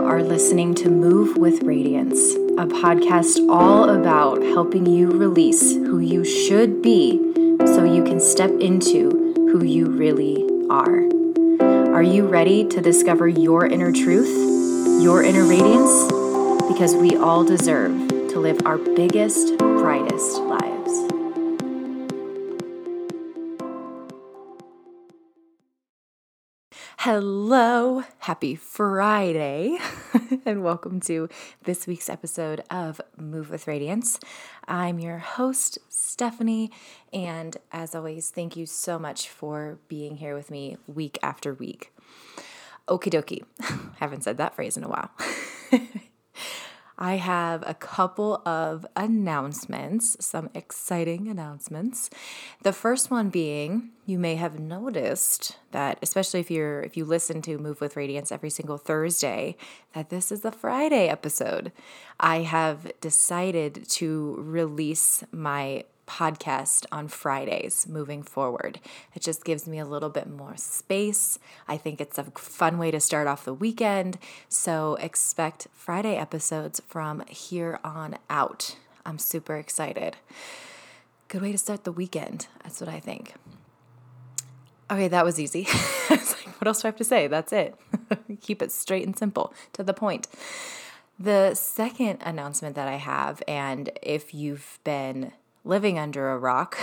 Are listening to Move with Radiance, a podcast all about helping you release who you should be so you can step into who you really are. Are you ready to discover your inner truth, your inner radiance? Because we all deserve to live our biggest, brightest lives. Hello, happy Friday, and welcome to this week's episode of Move with Radiance. I'm your host, Stephanie, and as always, thank you so much for being here with me week after week. Okie dokie, haven't said that phrase in a while. I have a couple of announcements, some exciting announcements. The first one being, you may have noticed that especially if you're if you listen to Move with Radiance every single Thursday, that this is the Friday episode. I have decided to release my podcast on Fridays moving forward. It just gives me a little bit more space. I think it's a fun way to start off the weekend. So expect Friday episodes from here on out. I'm super excited. Good way to start the weekend. That's what I think. Okay, that was easy. what else do I have to say? That's it. Keep it straight and simple, to the point. The second announcement that I have, and if you've been living under a rock,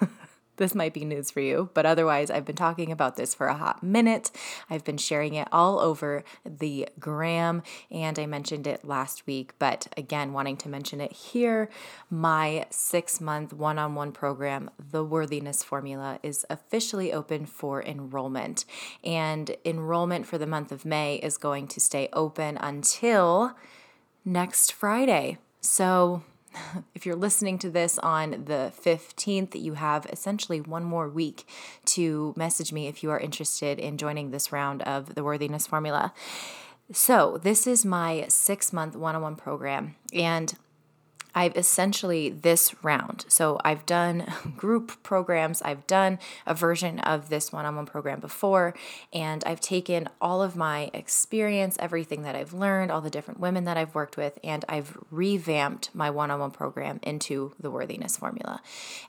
this might be news for you, but otherwise, I've been talking about this for a hot minute. I've been sharing it all over the gram, and I mentioned it last week, but again, wanting to mention it here. My six month one on one program, The Worthiness Formula, is officially open for enrollment. And enrollment for the month of May is going to stay open until next Friday. So, if you're listening to this on the 15th, you have essentially one more week to message me if you are interested in joining this round of the Worthiness Formula. So, this is my six month one on one program. And I've essentially this round. So I've done group programs, I've done a version of this one on one program before, and I've taken all of my experience, everything that I've learned, all the different women that I've worked with, and I've revamped my one on one program into the worthiness formula.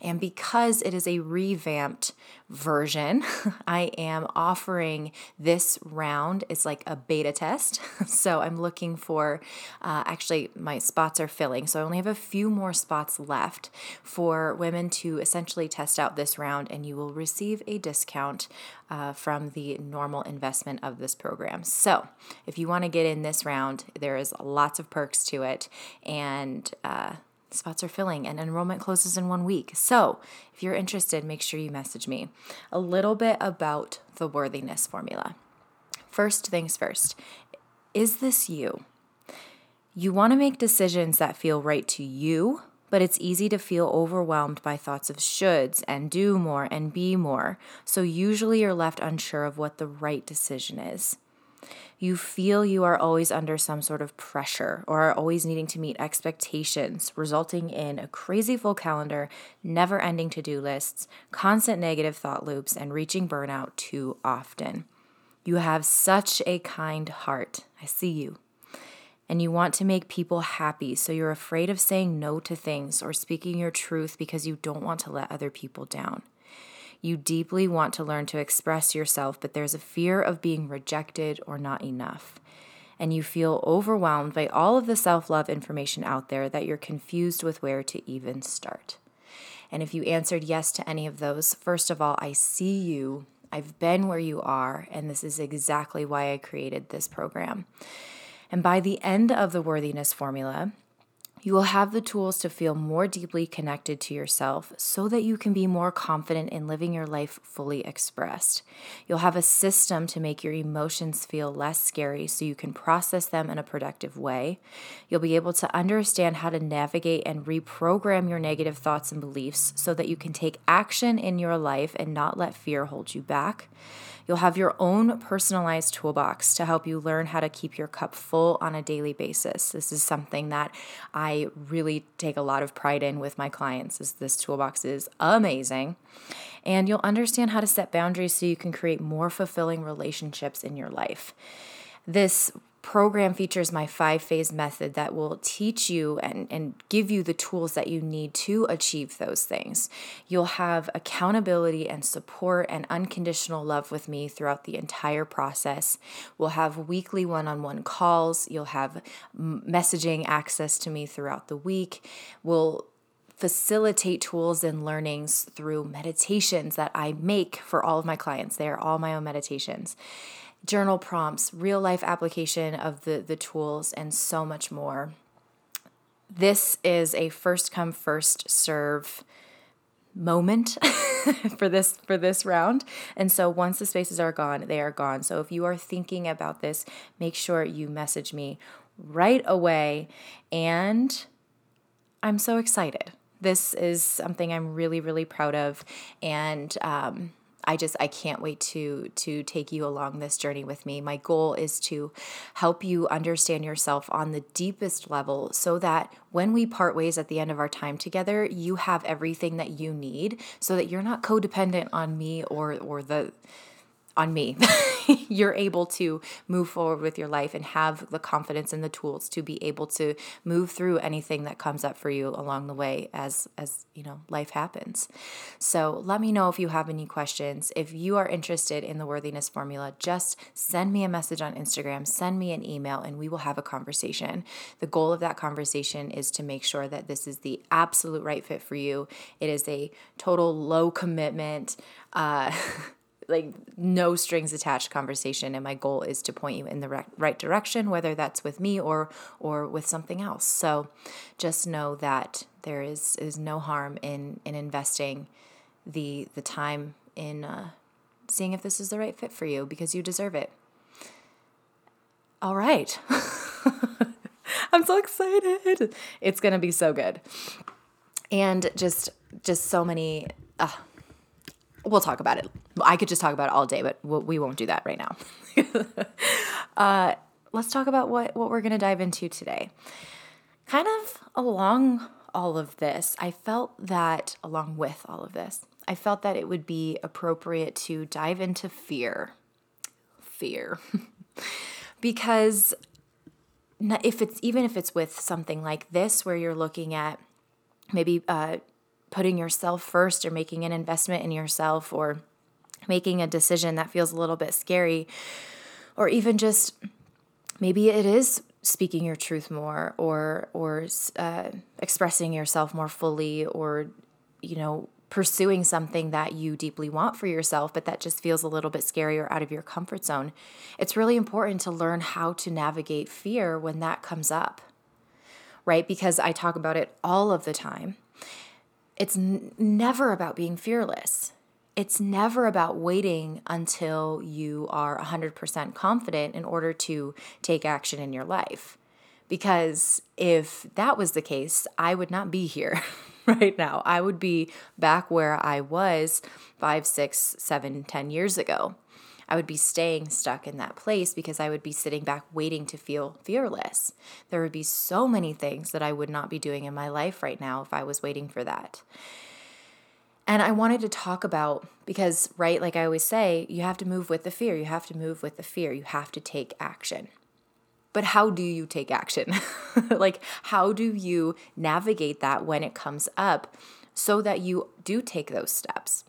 And because it is a revamped version, I am offering this round. It's like a beta test. So I'm looking for, uh, actually, my spots are filling. So I only have a few more spots left for women to essentially test out this round, and you will receive a discount uh, from the normal investment of this program. So, if you want to get in this round, there is lots of perks to it, and uh, spots are filling and enrollment closes in one week. So, if you're interested, make sure you message me. A little bit about the worthiness formula. First things first, is this you? You want to make decisions that feel right to you, but it's easy to feel overwhelmed by thoughts of shoulds and do more and be more. So usually you're left unsure of what the right decision is. You feel you are always under some sort of pressure or are always needing to meet expectations, resulting in a crazy full calendar, never ending to do lists, constant negative thought loops, and reaching burnout too often. You have such a kind heart. I see you and you want to make people happy, so you're afraid of saying no to things or speaking your truth because you don't want to let other people down. You deeply want to learn to express yourself, but there's a fear of being rejected or not enough. And you feel overwhelmed by all of the self love information out there that you're confused with where to even start. And if you answered yes to any of those, first of all, I see you. I've been where you are, and this is exactly why I created this program. And by the end of the worthiness formula, you will have the tools to feel more deeply connected to yourself so that you can be more confident in living your life fully expressed. You'll have a system to make your emotions feel less scary so you can process them in a productive way. You'll be able to understand how to navigate and reprogram your negative thoughts and beliefs so that you can take action in your life and not let fear hold you back. You'll have your own personalized toolbox to help you learn how to keep your cup full on a daily basis. This is something that I really take a lot of pride in with my clients is this toolbox is amazing. And you'll understand how to set boundaries so you can create more fulfilling relationships in your life. This program features my five phase method that will teach you and, and give you the tools that you need to achieve those things. You'll have accountability and support and unconditional love with me throughout the entire process. We'll have weekly one on one calls. You'll have messaging access to me throughout the week. We'll facilitate tools and learnings through meditations that I make for all of my clients. They are all my own meditations journal prompts, real life application of the, the tools, and so much more. This is a first come, first serve moment for this for this round. And so once the spaces are gone they are gone. So if you are thinking about this make sure you message me right away. And i'm so excited. This is something i'm really really proud of. And um, I just I can't wait to to take you along this journey with me. My goal is to help you understand yourself on the deepest level so that when we part ways at the end of our time together, you have everything that you need so that you're not codependent on me or or the on me. You're able to move forward with your life and have the confidence and the tools to be able to move through anything that comes up for you along the way as as you know life happens. So let me know if you have any questions. If you are interested in the worthiness formula, just send me a message on Instagram, send me an email and we will have a conversation. The goal of that conversation is to make sure that this is the absolute right fit for you. It is a total low commitment uh like no strings attached conversation and my goal is to point you in the right direction whether that's with me or or with something else. So just know that there is is no harm in in investing the the time in uh, seeing if this is the right fit for you because you deserve it. All right. I'm so excited. It's gonna be so good. And just just so many uh, we'll talk about it. I could just talk about it all day, but we won't do that right now. uh, let's talk about what, what we're going to dive into today. Kind of along all of this, I felt that, along with all of this, I felt that it would be appropriate to dive into fear. Fear. because if it's even if it's with something like this where you're looking at maybe uh, putting yourself first or making an investment in yourself or making a decision that feels a little bit scary or even just maybe it is speaking your truth more or or uh, expressing yourself more fully or you know pursuing something that you deeply want for yourself but that just feels a little bit scary or out of your comfort zone. It's really important to learn how to navigate fear when that comes up right? Because i talk about it all of the time it's n- never about being fearless. It's never about waiting until you are 100% confident in order to take action in your life. Because if that was the case, I would not be here right now. I would be back where I was five, six, seven, ten years ago. I would be staying stuck in that place because I would be sitting back waiting to feel fearless. There would be so many things that I would not be doing in my life right now if I was waiting for that. And I wanted to talk about because, right, like I always say, you have to move with the fear. You have to move with the fear. You have to take action. But how do you take action? like, how do you navigate that when it comes up so that you do take those steps?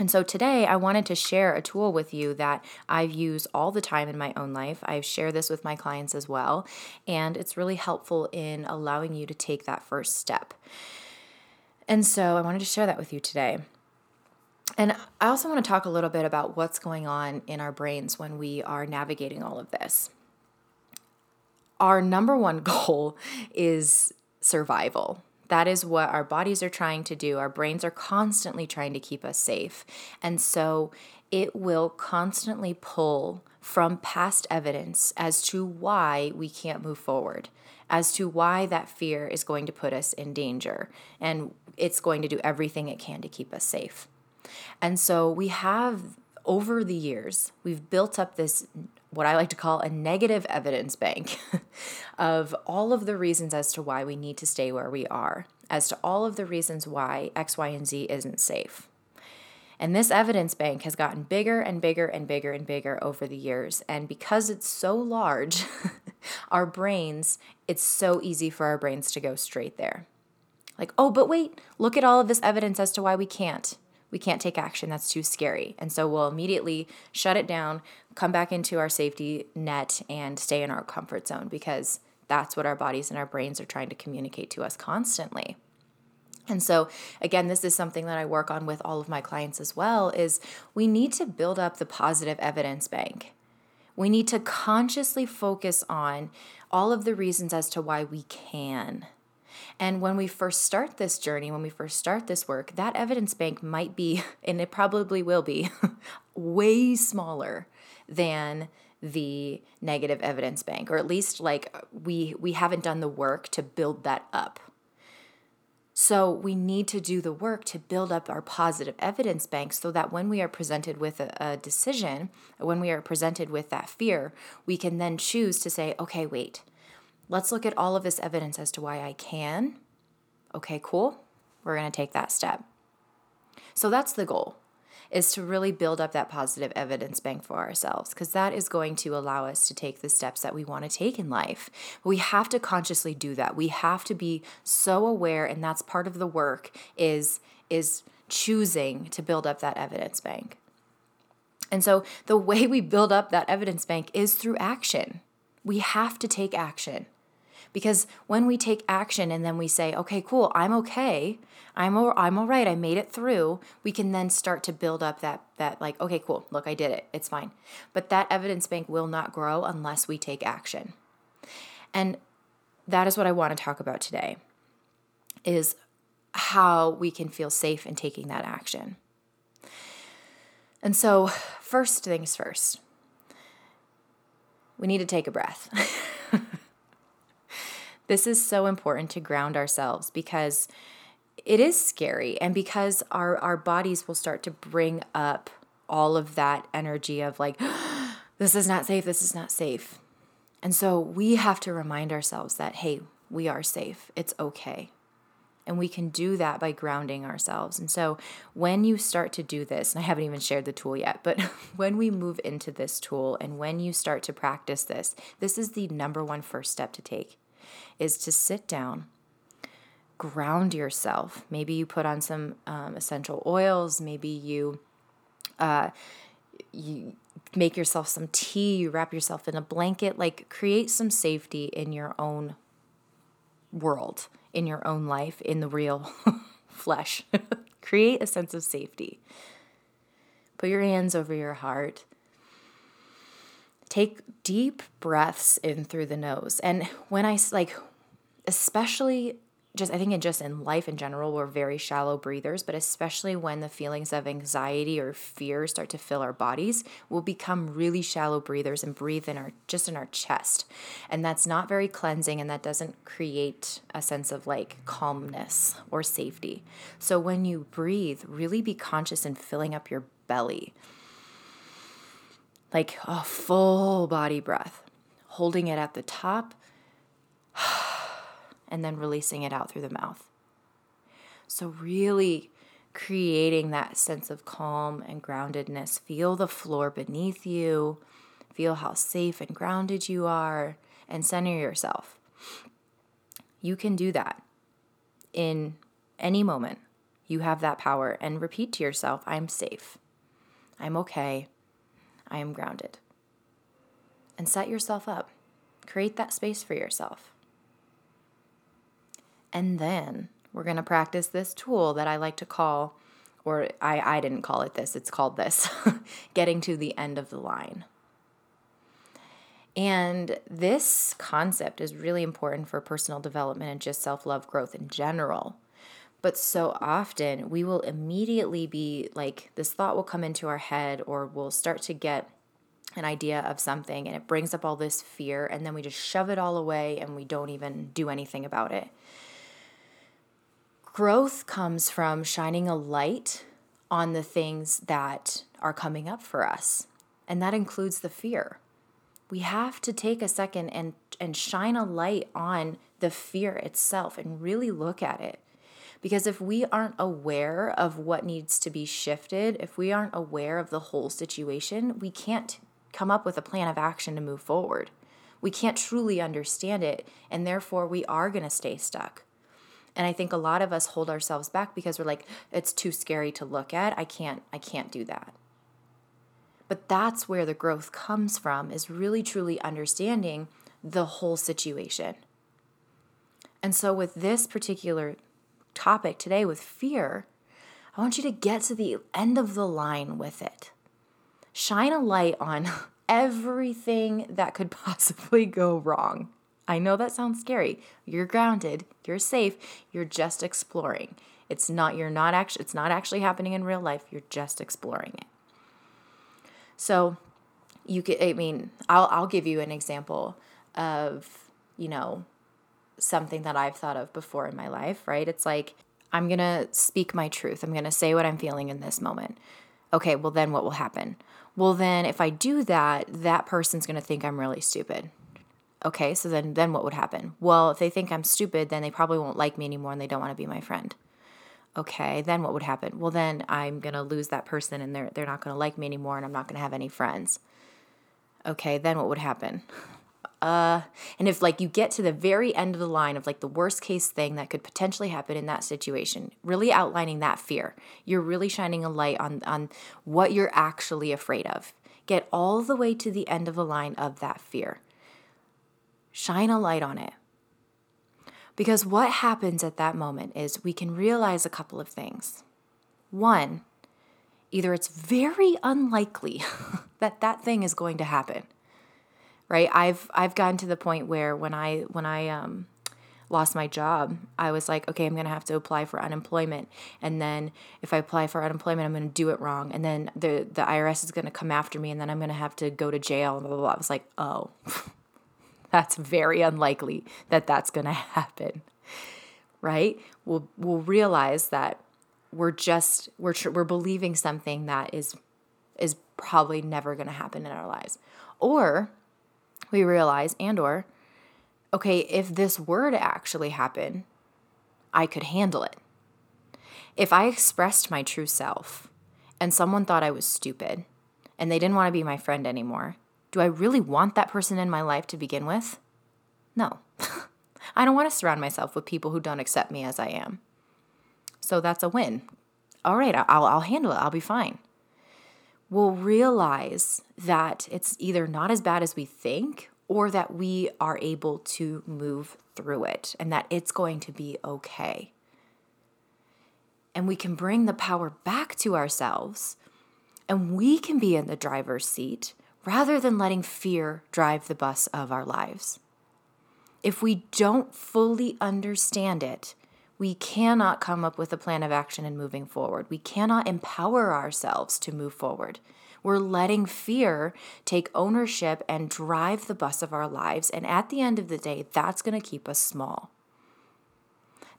And so today I wanted to share a tool with you that I've used all the time in my own life. I've shared this with my clients as well, and it's really helpful in allowing you to take that first step. And so I wanted to share that with you today. And I also want to talk a little bit about what's going on in our brains when we are navigating all of this. Our number one goal is survival. That is what our bodies are trying to do. Our brains are constantly trying to keep us safe. And so it will constantly pull from past evidence as to why we can't move forward, as to why that fear is going to put us in danger. And it's going to do everything it can to keep us safe. And so we have over the years, we've built up this, what I like to call a negative evidence bank of all of the reasons as to why we need to stay where we are, as to all of the reasons why X, Y, and Z isn't safe. And this evidence bank has gotten bigger and bigger and bigger and bigger over the years. And because it's so large, our brains, it's so easy for our brains to go straight there. Like, oh, but wait, look at all of this evidence as to why we can't. We can't take action. That's too scary. And so we'll immediately shut it down, come back into our safety net, and stay in our comfort zone because that's what our bodies and our brains are trying to communicate to us constantly. And so again this is something that I work on with all of my clients as well is we need to build up the positive evidence bank. We need to consciously focus on all of the reasons as to why we can. And when we first start this journey, when we first start this work, that evidence bank might be, and it probably will be, way smaller than the negative evidence bank or at least like we we haven't done the work to build that up. So we need to do the work to build up our positive evidence bank so that when we are presented with a, a decision, when we are presented with that fear, we can then choose to say, okay, wait, let's look at all of this evidence as to why I can. Okay, cool. We're going to take that step. So that's the goal is to really build up that positive evidence bank for ourselves because that is going to allow us to take the steps that we want to take in life. We have to consciously do that. We have to be so aware and that's part of the work is is choosing to build up that evidence bank. And so the way we build up that evidence bank is through action. We have to take action. Because when we take action and then we say, okay, cool, I'm okay, I'm all, I'm all right, I made it through, we can then start to build up that, that, like, okay, cool, look, I did it, it's fine. But that evidence bank will not grow unless we take action. And that is what I want to talk about today is how we can feel safe in taking that action. And so, first things first, we need to take a breath. This is so important to ground ourselves because it is scary and because our our bodies will start to bring up all of that energy of like this is not safe, this is not safe. And so we have to remind ourselves that hey, we are safe. It's okay. And we can do that by grounding ourselves. And so when you start to do this, and I haven't even shared the tool yet, but when we move into this tool and when you start to practice this, this is the number one first step to take is to sit down, ground yourself. Maybe you put on some um, essential oils. Maybe you uh, you make yourself some tea. You wrap yourself in a blanket. Like create some safety in your own world, in your own life, in the real flesh. create a sense of safety. Put your hands over your heart take deep breaths in through the nose. And when I like, especially just I think in just in life in general, we're very shallow breathers, but especially when the feelings of anxiety or fear start to fill our bodies, we'll become really shallow breathers and breathe in our just in our chest. And that's not very cleansing and that doesn't create a sense of like calmness or safety. So when you breathe, really be conscious in filling up your belly like a full body breath, holding it at the top and then releasing it out through the mouth. So, really creating that sense of calm and groundedness. Feel the floor beneath you, feel how safe and grounded you are, and center yourself. You can do that in any moment. You have that power, and repeat to yourself I'm safe. I'm okay. I am grounded. And set yourself up. Create that space for yourself. And then we're going to practice this tool that I like to call, or I, I didn't call it this, it's called this getting to the end of the line. And this concept is really important for personal development and just self love growth in general. But so often we will immediately be like, this thought will come into our head, or we'll start to get an idea of something and it brings up all this fear, and then we just shove it all away and we don't even do anything about it. Growth comes from shining a light on the things that are coming up for us, and that includes the fear. We have to take a second and, and shine a light on the fear itself and really look at it Because if we aren't aware of what needs to be shifted, if we aren't aware of the whole situation, we can't come up with a plan of action to move forward. We can't truly understand it, and therefore we are going to stay stuck. And I think a lot of us hold ourselves back because we're like it's too scary to look at. I can't I can't do that. But that's where the growth comes from is really truly understanding the whole situation. And so with this particular topic today with fear, I want you to get to the end of the line with it. Shine a light on everything that could possibly go wrong. I know that sounds scary. You're grounded, you're safe, you're just exploring. It's not you're not actually it's not actually happening in real life. You're just exploring it. So, you could I mean, I'll I'll give you an example of, you know, something that I've thought of before in my life, right? It's like I'm going to speak my truth. I'm going to say what I'm feeling in this moment. Okay, well then what will happen? Well then if I do that, that person's going to think I'm really stupid. Okay, so then then what would happen? Well, if they think I'm stupid, then they probably won't like me anymore and they don't want to be my friend. Okay, then what would happen? Well, then I'm going to lose that person and they're they're not going to like me anymore and I'm not going to have any friends. Okay, then what would happen? Uh, and if like you get to the very end of the line of like the worst case thing that could potentially happen in that situation, really outlining that fear, you're really shining a light on on what you're actually afraid of. Get all the way to the end of the line of that fear shine a light on it. Because what happens at that moment is we can realize a couple of things. One, either it's very unlikely that that thing is going to happen. Right? I've I've gotten to the point where when I when I um lost my job, I was like, okay, I'm going to have to apply for unemployment. And then if I apply for unemployment, I'm going to do it wrong. And then the, the IRS is going to come after me and then I'm going to have to go to jail and blah, blah, blah. I was like, oh, that's very unlikely that that's going to happen. Right? We'll we'll realize that we're just we're we're believing something that is is probably never going to happen in our lives. Or we realize and or okay, if this were to actually happen, I could handle it. If I expressed my true self and someone thought I was stupid and they didn't want to be my friend anymore, do I really want that person in my life to begin with? No. I don't want to surround myself with people who don't accept me as I am. So that's a win. All right, I'll, I'll handle it. I'll be fine. We'll realize that it's either not as bad as we think or that we are able to move through it and that it's going to be okay. And we can bring the power back to ourselves and we can be in the driver's seat rather than letting fear drive the bus of our lives. If we don't fully understand it, we cannot come up with a plan of action and moving forward. We cannot empower ourselves to move forward. We're letting fear take ownership and drive the bus of our lives. And at the end of the day, that's going to keep us small.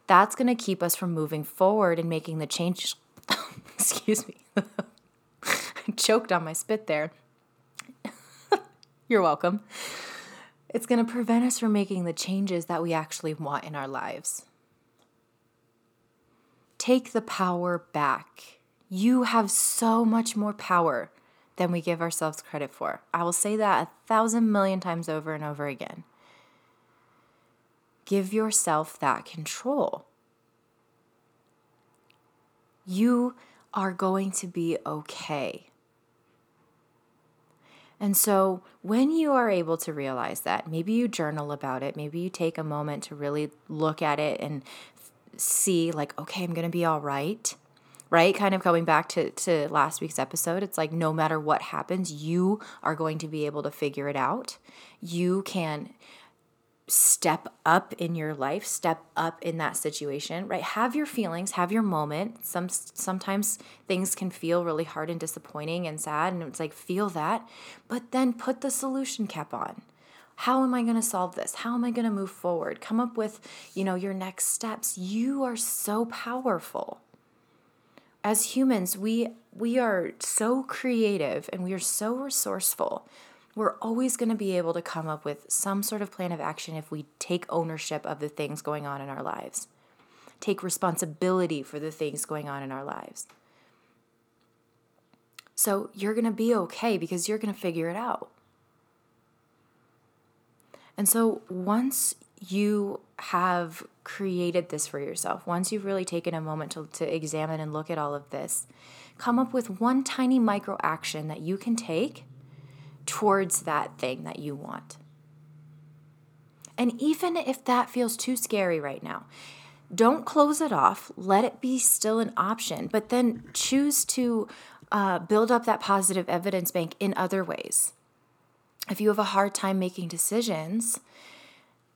That's going to keep us from moving forward and making the change. Excuse me. I choked on my spit there. You're welcome. It's going to prevent us from making the changes that we actually want in our lives. Take the power back. You have so much more power than we give ourselves credit for. I will say that a thousand million times over and over again. Give yourself that control. You are going to be okay. And so, when you are able to realize that, maybe you journal about it, maybe you take a moment to really look at it and see, like, okay, I'm going to be all right, right? Kind of going back to, to last week's episode, it's like no matter what happens, you are going to be able to figure it out. You can step up in your life, step up in that situation, right? Have your feelings, have your moment. Some sometimes things can feel really hard and disappointing and sad and it's like feel that, but then put the solution cap on. How am I going to solve this? How am I going to move forward? Come up with, you know, your next steps. You are so powerful. As humans, we we are so creative and we are so resourceful we're always going to be able to come up with some sort of plan of action if we take ownership of the things going on in our lives. take responsibility for the things going on in our lives. So you're going to be okay because you're going to figure it out. And so once you have created this for yourself, once you've really taken a moment to, to examine and look at all of this, come up with one tiny micro action that you can take towards that thing that you want. And even if that feels too scary right now, don't close it off. Let it be still an option, but then choose to uh, build up that positive evidence bank in other ways. If you have a hard time making decisions,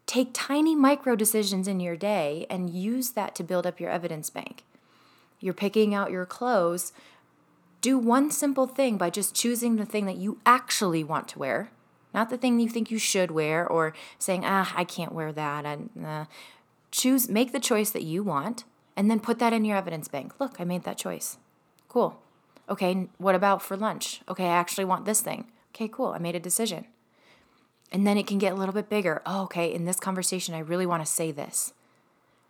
take tiny micro decisions in your day and use that to build up your evidence bank. You're picking out your clothes. Do one simple thing by just choosing the thing that you actually want to wear, not the thing you think you should wear or saying, ah, I can't wear that. And uh, choose, make the choice that you want, and then put that in your evidence bank. Look, I made that choice. Cool. Okay, what about for lunch? Okay, I actually want this thing. Okay, cool. I made a decision. And then it can get a little bit bigger. Oh, okay, in this conversation, I really want to say this.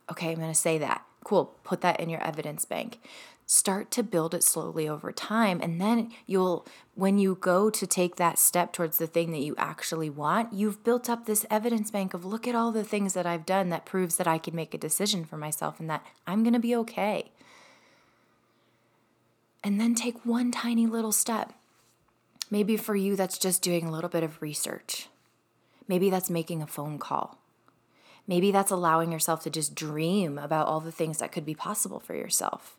Okay, I'm going to say that. Cool. Put that in your evidence bank. Start to build it slowly over time. And then you'll, when you go to take that step towards the thing that you actually want, you've built up this evidence bank of look at all the things that I've done that proves that I can make a decision for myself and that I'm going to be okay. And then take one tiny little step. Maybe for you, that's just doing a little bit of research. Maybe that's making a phone call. Maybe that's allowing yourself to just dream about all the things that could be possible for yourself.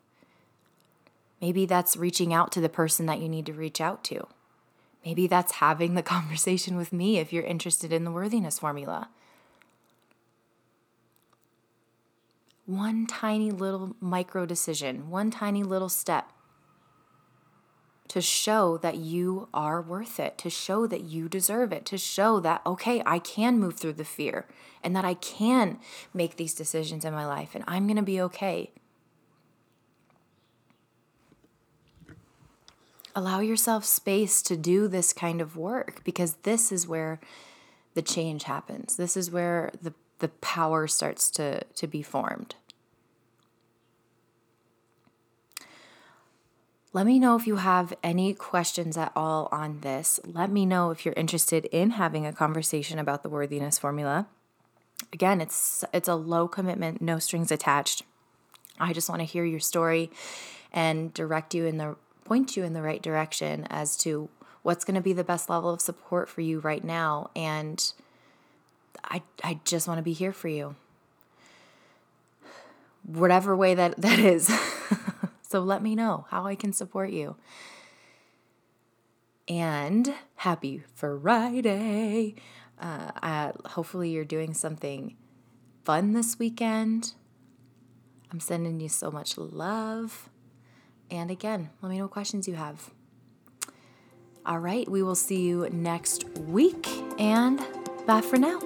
Maybe that's reaching out to the person that you need to reach out to. Maybe that's having the conversation with me if you're interested in the worthiness formula. One tiny little micro decision, one tiny little step to show that you are worth it, to show that you deserve it, to show that, okay, I can move through the fear and that I can make these decisions in my life and I'm going to be okay. Allow yourself space to do this kind of work because this is where the change happens. This is where the, the power starts to, to be formed. Let me know if you have any questions at all on this. Let me know if you're interested in having a conversation about the worthiness formula. Again, it's it's a low commitment, no strings attached. I just want to hear your story and direct you in the point you in the right direction as to what's going to be the best level of support for you right now and I I just want to be here for you. Whatever way that that is. So let me know how I can support you. And happy Friday. Uh, uh, hopefully, you're doing something fun this weekend. I'm sending you so much love. And again, let me know what questions you have. All right, we will see you next week, and bye for now.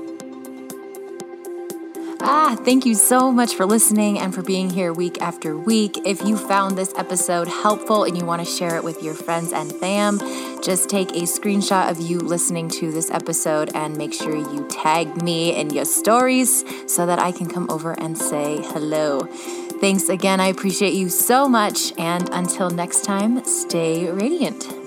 Ah, thank you so much for listening and for being here week after week. If you found this episode helpful and you want to share it with your friends and fam, just take a screenshot of you listening to this episode and make sure you tag me in your stories so that I can come over and say hello. Thanks again. I appreciate you so much. And until next time, stay radiant.